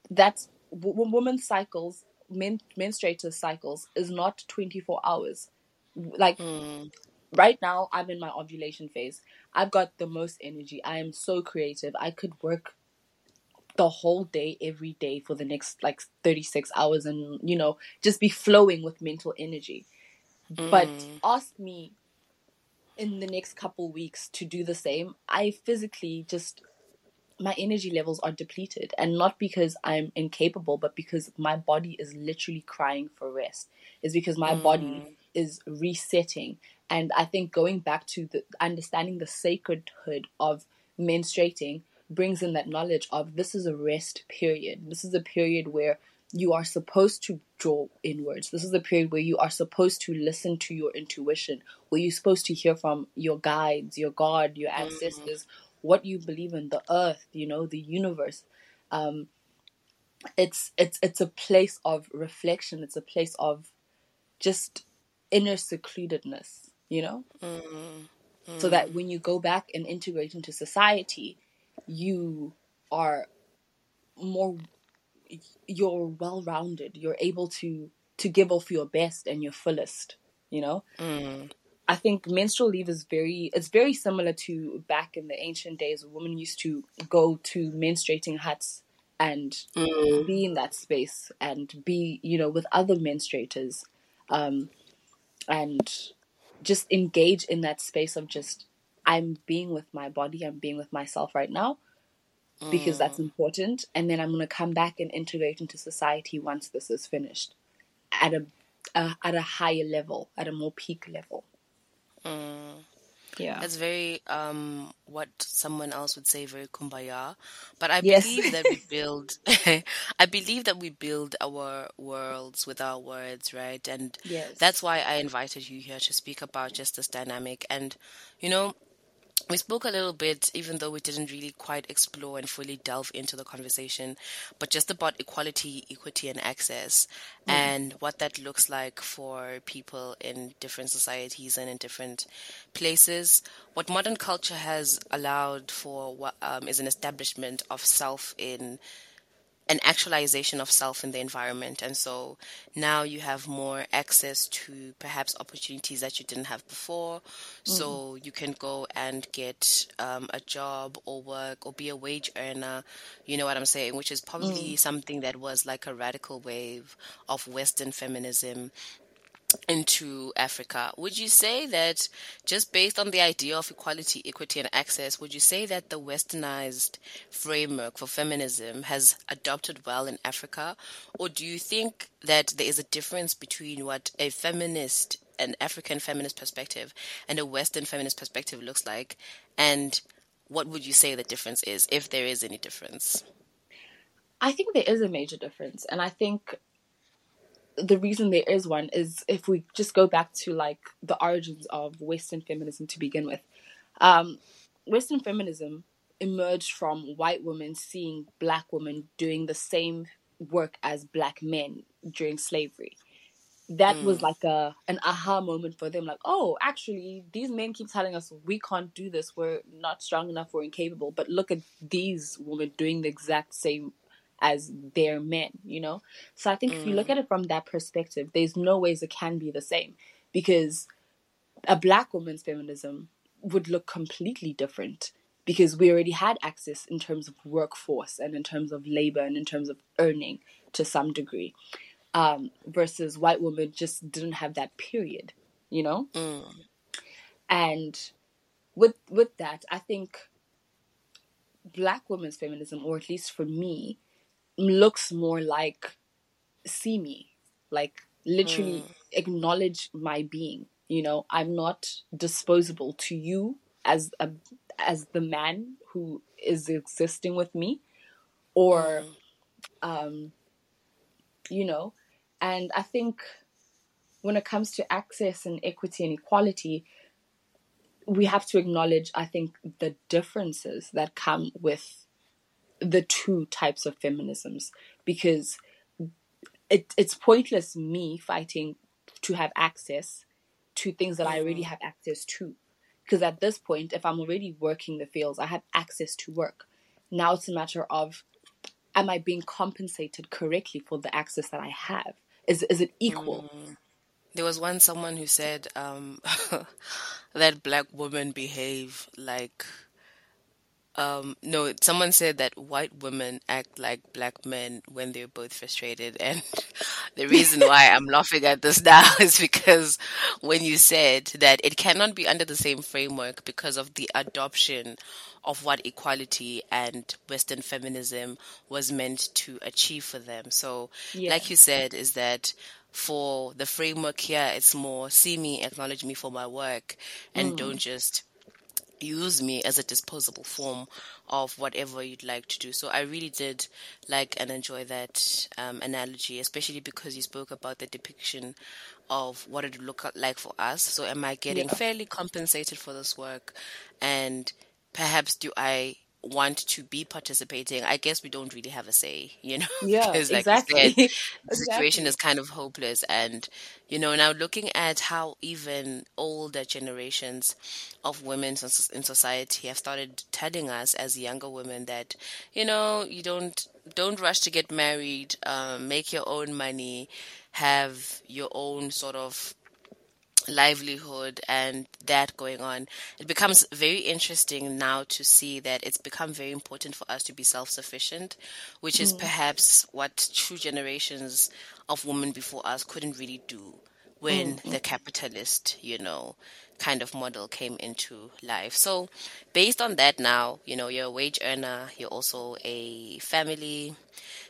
That's w- women's cycles, men, menstruator cycles, is not 24 hours. Like, mm. right now, I'm in my ovulation phase. I've got the most energy. I am so creative. I could work the whole day every day for the next like 36 hours and you know just be flowing with mental energy mm. but ask me in the next couple weeks to do the same i physically just my energy levels are depleted and not because i'm incapable but because my body is literally crying for rest is because my mm. body is resetting and i think going back to the understanding the sacredhood of menstruating brings in that knowledge of this is a rest period this is a period where you are supposed to draw inwards. This is a period where you are supposed to listen to your intuition, where you're supposed to hear from your guides, your God, your mm-hmm. ancestors, mm-hmm. What you believe in, the earth, you know, the universe. Um, it's it's it's a place of reflection. It's a place of just inner secludedness, you know. Mm-hmm. Mm-hmm. So that when you go back and integrate into society, you are more you're well rounded. You're able to to give off your best and your fullest. You know. Mm. I think menstrual leave is very it's very similar to back in the ancient days. Women used to go to menstruating huts and mm. be in that space and be you know with other menstruators um, and just engage in that space of just i'm being with my body i'm being with myself right now because that's mm. important. And then I'm going to come back and integrate into society once this is finished at a, a at a higher level, at a more peak level. Mm. Yeah. That's very um what someone else would say very kumbaya. But I yes. believe that we [laughs] build [laughs] I believe that we build our worlds with our words, right? And yes. that's why I invited you here to speak about just this dynamic and you know we spoke a little bit, even though we didn't really quite explore and fully delve into the conversation, but just about equality, equity, and access, mm. and what that looks like for people in different societies and in different places. What modern culture has allowed for um, is an establishment of self in an actualization of self in the environment. And so now you have more access to perhaps opportunities that you didn't have before. Mm-hmm. So you can go and get um, a job or work or be a wage earner. You know what I'm saying? Which is probably mm. something that was like a radical wave of Western feminism into Africa. Would you say that just based on the idea of equality, equity, and access, would you say that the westernized framework for feminism has adopted well in Africa? Or do you think that there is a difference between what a feminist, an African feminist perspective, and a Western feminist perspective looks like? And what would you say the difference is, if there is any difference? I think there is a major difference. And I think the reason there is one is if we just go back to like the origins of Western feminism to begin with. Um, Western feminism emerged from white women seeing black women doing the same work as black men during slavery. That mm. was like a an aha moment for them, like, oh, actually, these men keep telling us we can't do this, we're not strong enough, we're incapable. But look at these women doing the exact same as their men, you know? So I think mm. if you look mm. at it from that perspective, there's no ways it can be the same because a black woman's feminism would look completely different because we already had access in terms of workforce and in terms of labor and in terms of earning to some degree um, versus white women just didn't have that period you know mm. and with with that i think black women's feminism or at least for me looks more like see me, like literally mm. acknowledge my being. You know, I'm not disposable to you as a as the man who is existing with me, or, mm. um, you know, and I think when it comes to access and equity and equality, we have to acknowledge, I think, the differences that come with the two types of feminisms because it, it's pointless me fighting to have access to things that I already mm-hmm. have access to. Because at this point, if I'm already working the fields, I have access to work. Now it's a matter of am I being compensated correctly for the access that I have? Is is it equal? Mm. There was one someone who said um, [laughs] that black women behave like um, no, someone said that white women act like black men when they're both frustrated. And [laughs] the reason why I'm laughing at this [laughs] now is because when you said that it cannot be under the same framework because of the adoption of what equality and Western feminism was meant to achieve for them. So, yeah. like you said, is that for the framework here, it's more see me, acknowledge me for my work, and mm. don't just use me as a disposable form of whatever you'd like to do. So I really did like and enjoy that um, analogy, especially because you spoke about the depiction of what it would look like for us. So am I getting yeah. fairly compensated for this work? And perhaps do I want to be participating, I guess we don't really have a say, you know? [laughs] Yeah, because like exactly. Said, [laughs] the exactly. situation is kind of hopeless. And, you know, now looking at how even older generations of women in society have started telling us as younger women that, you know, you don't, don't rush to get married, um, make your own money, have your own sort of livelihood and that going on, it becomes very interesting now to see that it's become very important for us to be self sufficient, which mm. is perhaps what true generations of women before us couldn't really do when mm. the capitalist, you know, kind of model came into life. So, based on that, now, you know, you're a wage earner, you're also a family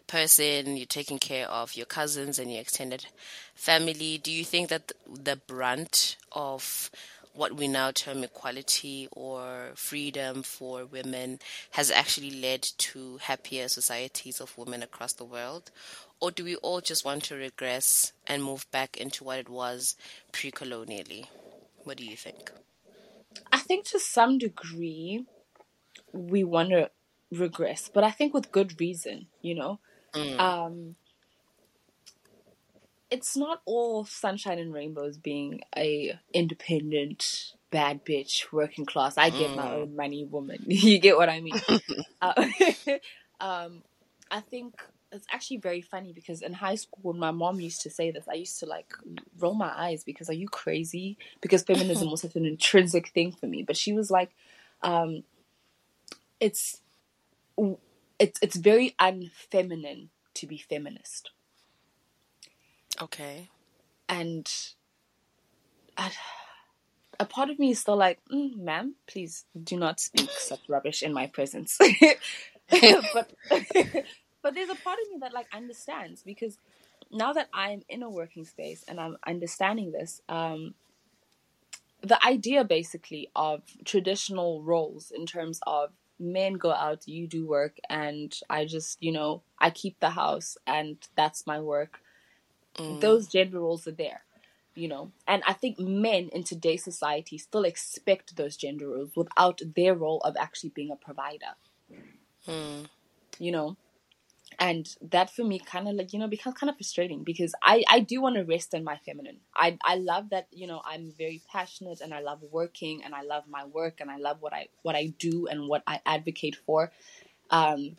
person, you're taking care of your cousins and your extended family. Do you think that the brunt of what we now term equality or freedom for women has actually led to happier societies of women across the world? Or do we all just want to regress and move back into what it was pre colonially? What do you think? I think to some degree we want to regress, but I think with good reason, you know? Mm. Um, it's not all sunshine and rainbows being a independent bad bitch working class i get mm. my own money woman [laughs] you get what i mean [laughs] uh, [laughs] um, i think it's actually very funny because in high school when my mom used to say this i used to like roll my eyes because are you crazy because feminism [laughs] was such an intrinsic thing for me but she was like um, it's it's it's very unfeminine to be feminist. Okay. And I, a part of me is still like, mm, ma'am, please do not speak such rubbish in my presence. [laughs] [laughs] but but there's a part of me that like understands because now that I'm in a working space and I'm understanding this, um, the idea basically of traditional roles in terms of men go out, you do work, and I just, you know, I keep the house and that's my work. Mm. Those gender roles are there, you know. And I think men in today's society still expect those gender roles without their role of actually being a provider. Mm. You know? And that for me kind of like you know becomes kind of frustrating because i i do want to rest in my feminine. I i love that you know i'm very passionate and i love working and i love my work and i love what i what i do and what i advocate for. Um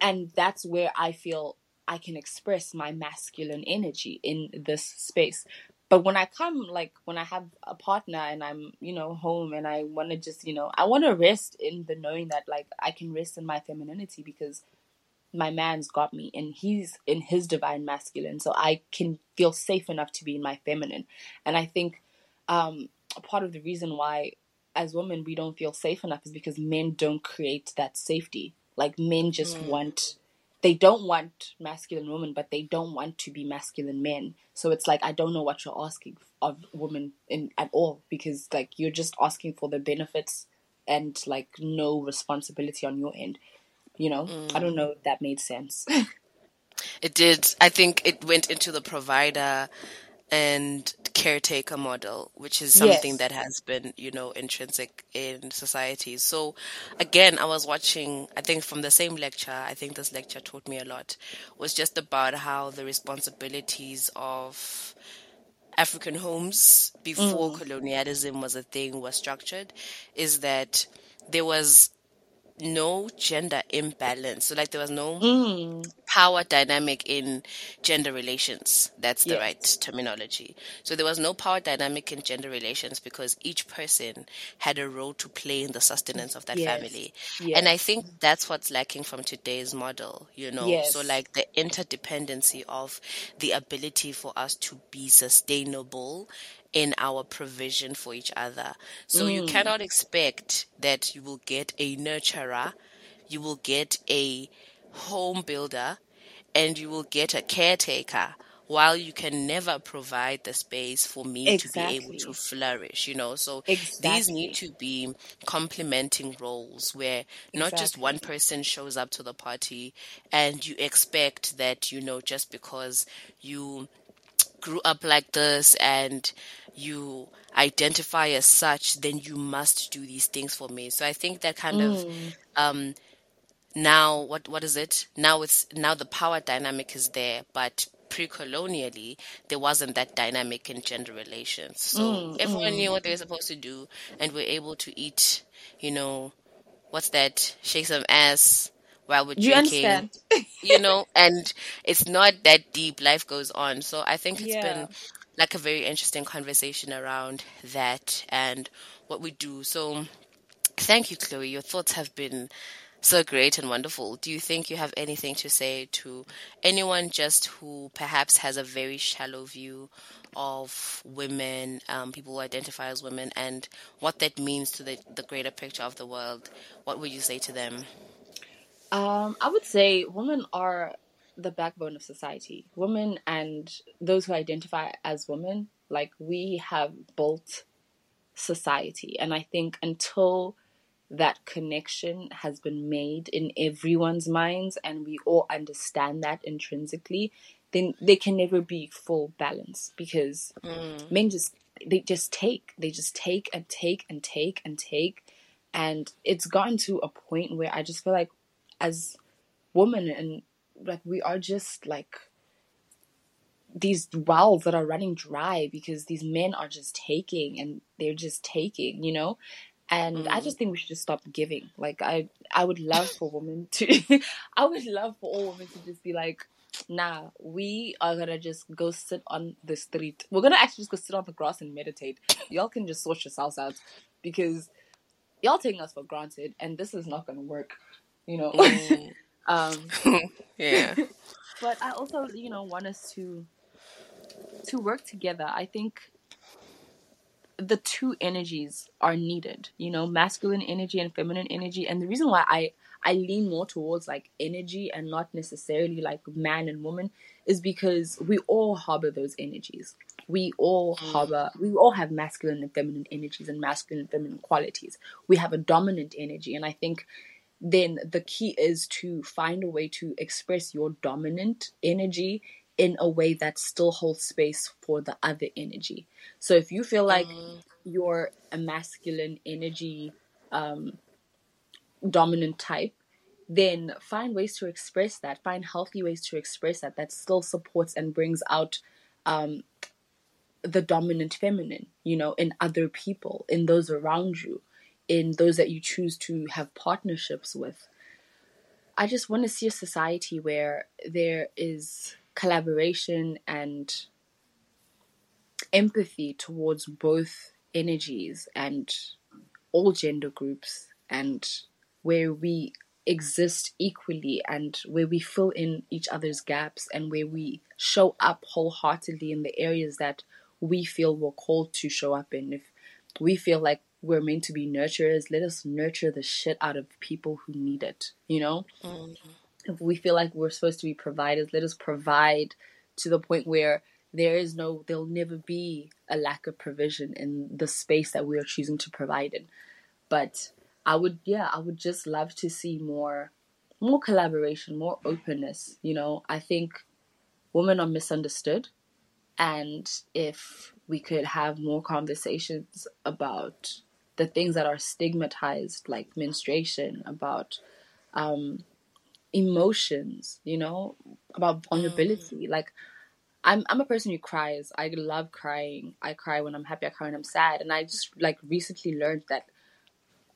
and that's where i feel i can express my masculine energy in this space. But when i come like when i have a partner and i'm you know home and i want to just you know i want to rest in the knowing that like i can rest in my femininity because my man's got me and he's in his divine masculine so i can feel safe enough to be in my feminine. And i think um, part of the reason why as women we don't feel safe enough is because men don't create that safety. Like men just mm. want they don't want masculine women but they don't want to be masculine men. So it's like i don't know what you're asking of women in at all because like you're just asking for the benefits and like no responsibility on your end you know, mm. I don't know if that made sense. [laughs] it did. I think it went into the provider and caretaker model, which is something yes. that has been, you know, intrinsic in society. So again, I was watching, I think from the same lecture, I think this lecture taught me a lot, was just about how the responsibilities of African homes before mm. colonialism was a thing was structured, is that there was no gender imbalance. So like there was no Mm. Power dynamic in gender relations. That's the Yes. right terminology. So there was no power dynamic in gender relations because each person had a role to play in the sustenance of that Yes. family. And I think that's what's lacking from today's model, you know. So like the interdependency of the ability for us to be sustainable in our provision for each other. So you Mm. cannot expect that you will get a nurturer, you will get a home builder, and you will get a caretaker while you can never provide the space for me to be able to flourish, you know. So these need to be complementing roles where not just one person shows up to the party and you expect that, you know, just because you grew up like this and you identify as such, then you must do these things for me. So I think that kind of Mm. um now what what is it? Now it's now the power dynamic is there, but pre-colonially there wasn't that dynamic in gender relations. So Mm. everyone knew Mm. what they were supposed to do and were able to eat, you know, what's that? Shake some ass while we're you drinking understand? you know, [laughs] and it's not that deep. Life goes on. So I think it's Yeah. been like a very interesting conversation around that and what we do. So thank you, Chloe. Your thoughts have been so great and wonderful. Do you think you have anything to say to anyone just who perhaps has a very shallow view of women, um, people who identify as women, and what that means to the, the greater picture of the world? What would you say to them? Um, I would say women are the backbone of society. Women and those who identify as women, like we have built society. And I think until that connection has been made in everyone's minds and we all understand that intrinsically, then there can never be full balance because Mm. men just they just take they just take and take and take and take and it's gotten to a point where i just feel like as women and like we are just like these wells that are running dry because these men are just taking and they're just taking you know and i Mm. just think we should just stop giving like i i would love for women to [laughs] i would love for all women to just be like nah we are gonna just go sit on the street we're gonna actually just go sit on the grass and meditate y'all can just sort yourselves out because y'all taking us for granted and this is not gonna work you know Mm. [laughs] um [laughs] yeah. but I also, you know, want us to to work together. I think the two energies are needed, you know, masculine energy and feminine energy. And the reason why I I lean more towards like energy and not necessarily like man and woman is because we all harbor those energies. We all Mm. harbor, we all have masculine and feminine energies and masculine and feminine qualities. We have a dominant energy. And I think then the key is to find a way to express your dominant energy in a way that still holds space for the other energy. So if you feel like Mm. you're a masculine energy um, dominant type, then find ways to express that. Find healthy ways to express that that still supports and brings out um, the dominant feminine, you know, in other people, in those around you, in those that you choose to have partnerships with. I just want to see a society where there is collaboration and empathy towards both energies and all gender groups and where we exist equally and where we fill in each other's gaps and where we show up wholeheartedly in the areas that we feel we're called to show up in. If we feel like we're meant to be nurturers, let us nurture the shit out of people who need it, you know? Mm. If we feel like we're supposed to be providers, let us provide to the point where there is no, there'll never be a lack of provision in the space that we are choosing to provide in. But I would, yeah, I would just love to see more, more collaboration, more openness. You know, I think women are misunderstood, and if we could have more conversations about the things that are stigmatized, like menstruation, about um, emotions, you know, about vulnerability. Like, I'm I'm a person who cries. I love crying. I cry when I'm happy. I cry when I'm sad. And I just like recently learned that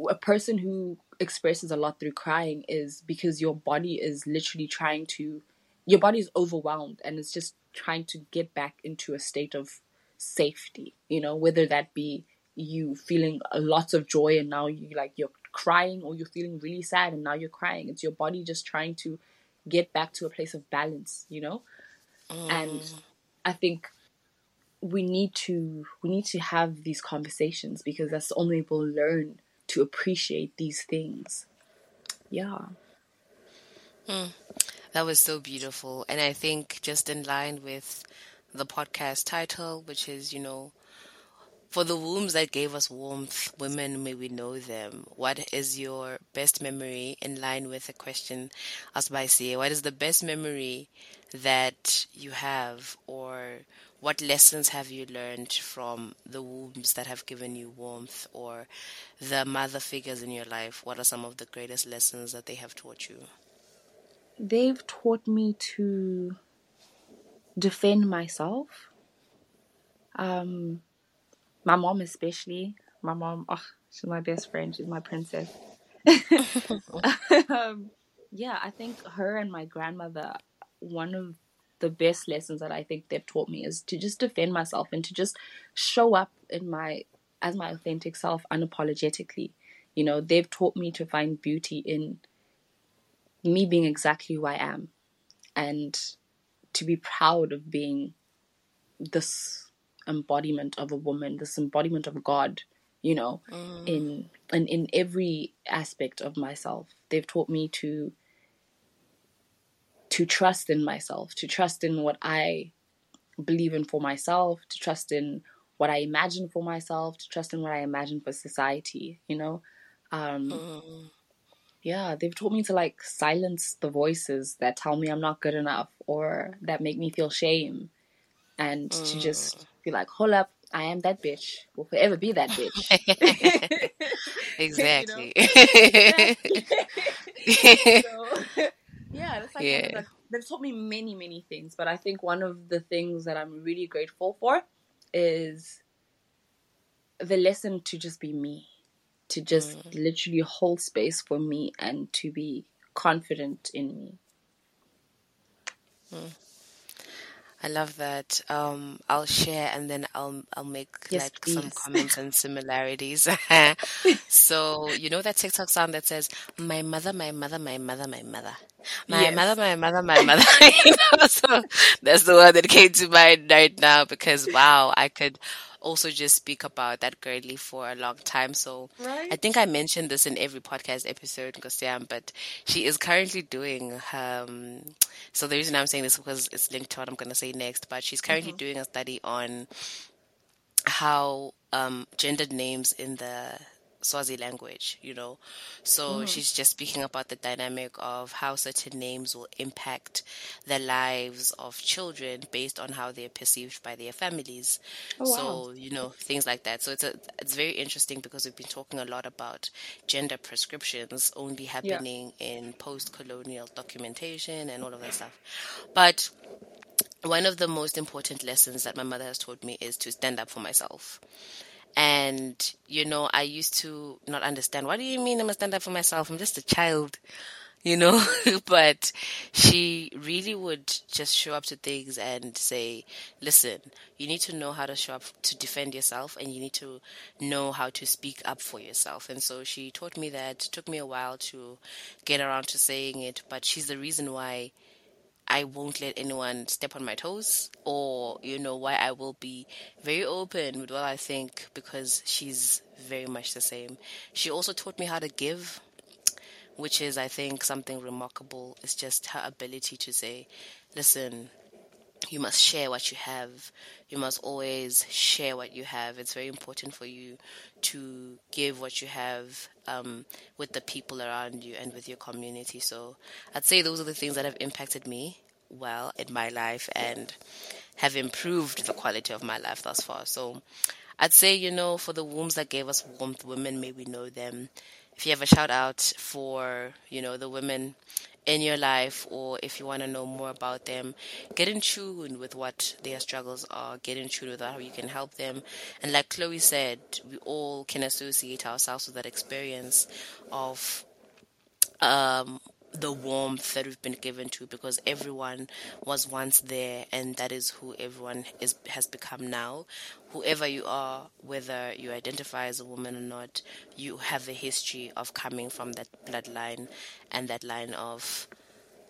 a person who expresses a lot through crying is because your body is literally trying to your body is overwhelmed and it's just trying to get back into a state of safety you know whether that be you feeling lots of joy and now you like you're crying or you're feeling really sad and now you're crying it's your body just trying to get back to a place of balance you know mm. and i think we need to we need to have these conversations because that's the only way we'll learn to appreciate these things. Yeah. Hmm. That was so beautiful. And I think just in line with the podcast title, which is, you know, for the wombs that gave us warmth, women may we know them. What is your best memory in line with the question asked by Sia? What is the best memory that you have or what lessons have you learned from the wombs that have given you warmth or the mother figures in your life? What are some of the greatest lessons that they have taught you? They've taught me to defend myself. Um, my mom, especially. My mom, oh, she's my best friend. She's my princess. [laughs] [laughs] um, yeah, I think her and my grandmother, one of the best lessons that I think they've taught me is to just defend myself and to just show up in my as my authentic self unapologetically. You know, they've taught me to find beauty in me being exactly who I am and to be proud of being this embodiment of a woman, this embodiment of God, you know, mm. in in in every aspect of myself. They've taught me to to trust in myself, to trust in what I believe in for myself, to trust in what I imagine for myself, to trust in what I imagine for society, you know? Um, mm. Yeah, they've taught me to like silence the voices that tell me I'm not good enough or that make me feel shame and mm. to just be like, hold up, I am that bitch. Will forever be that bitch. [laughs] [laughs] exactly. [laughs] so, yeah, that's like yeah. they've taught me many, many things. But I think one of the things that I'm really grateful for is the lesson to just be me, to just mm. literally hold space for me and to be confident in me. Mm. I love that. Um, I'll share and then I'll I'll make yes, like please. some comments and similarities. [laughs] so you know that TikTok song that says "My mother, my mother, my mother, my mother, my yes. mother, my mother, my mother." [laughs] you know, so that's the one that came to mind right now because wow, I could also just speak about that girly for a long time. So right. I think I mentioned this in every podcast episode, Ngosiam, but she is currently doing um so the reason I'm saying this because it's linked to what I'm gonna say next, but she's currently mm-hmm. doing a study on how um gendered names in the Swazi language, you know. So mm. she's just speaking about the dynamic of how certain names will impact the lives of children based on how they're perceived by their families. Oh, so, wow. you know, things like that. So it's a, it's very interesting because we've been talking a lot about gender prescriptions only happening yeah. in post-colonial documentation and all of that stuff. But one of the most important lessons that my mother has taught me is to stand up for myself. And, you know, I used to not understand, what do you mean I must stand up for myself? I'm just a child, you know? [laughs] but she really would just show up to things and say, listen, you need to know how to show up to defend yourself and you need to know how to speak up for yourself. And so she taught me that. It took me a while to get around to saying it, but she's the reason why I won't let anyone step on my toes or, you know, why I will be very open with what I think because she's very much the same. She also taught me how to give, which is, I think, something remarkable. It's just her ability to say, listen, you must share what you have. You must always share what you have. It's very important for you to give what you have um, with the people around you and with your community. So I'd say those are the things that have impacted me well in my life and have improved the quality of my life thus far. So I'd say, you know, for the wombs that gave us warmth, women, may we know them. If you have a shout out for, you know, the women in your life or if you want to know more about them, get in tune with what their struggles are, get in tune with how you can help them. And like Chloe said, we all can associate ourselves with that experience of um, the warmth that we've been given to because everyone was once there and that is who everyone is has become now. Whoever you are whether you identify as a woman or not you have a history of coming from that bloodline and that line of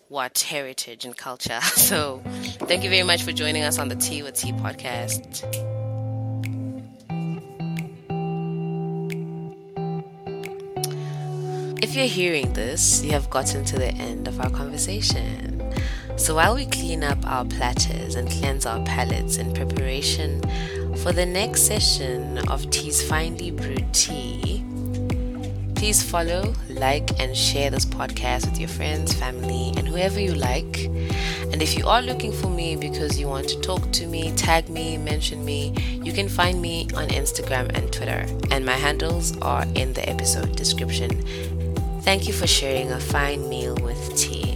what heritage and culture. [laughs] So thank you very much for joining us on the tea with tea podcast If you're hearing this, you have gotten to the end of our conversation. So while we clean up our platters and cleanse our palates in preparation for the next session of Tea's Finely Brewed Tea, please follow, like, and share this podcast with your friends, family, and whoever you like. And if you are looking for me because you want to talk to me, tag me, mention me, you can find me on Instagram and Twitter. And my handles are in the episode description. Thank you for sharing a fine meal with tea.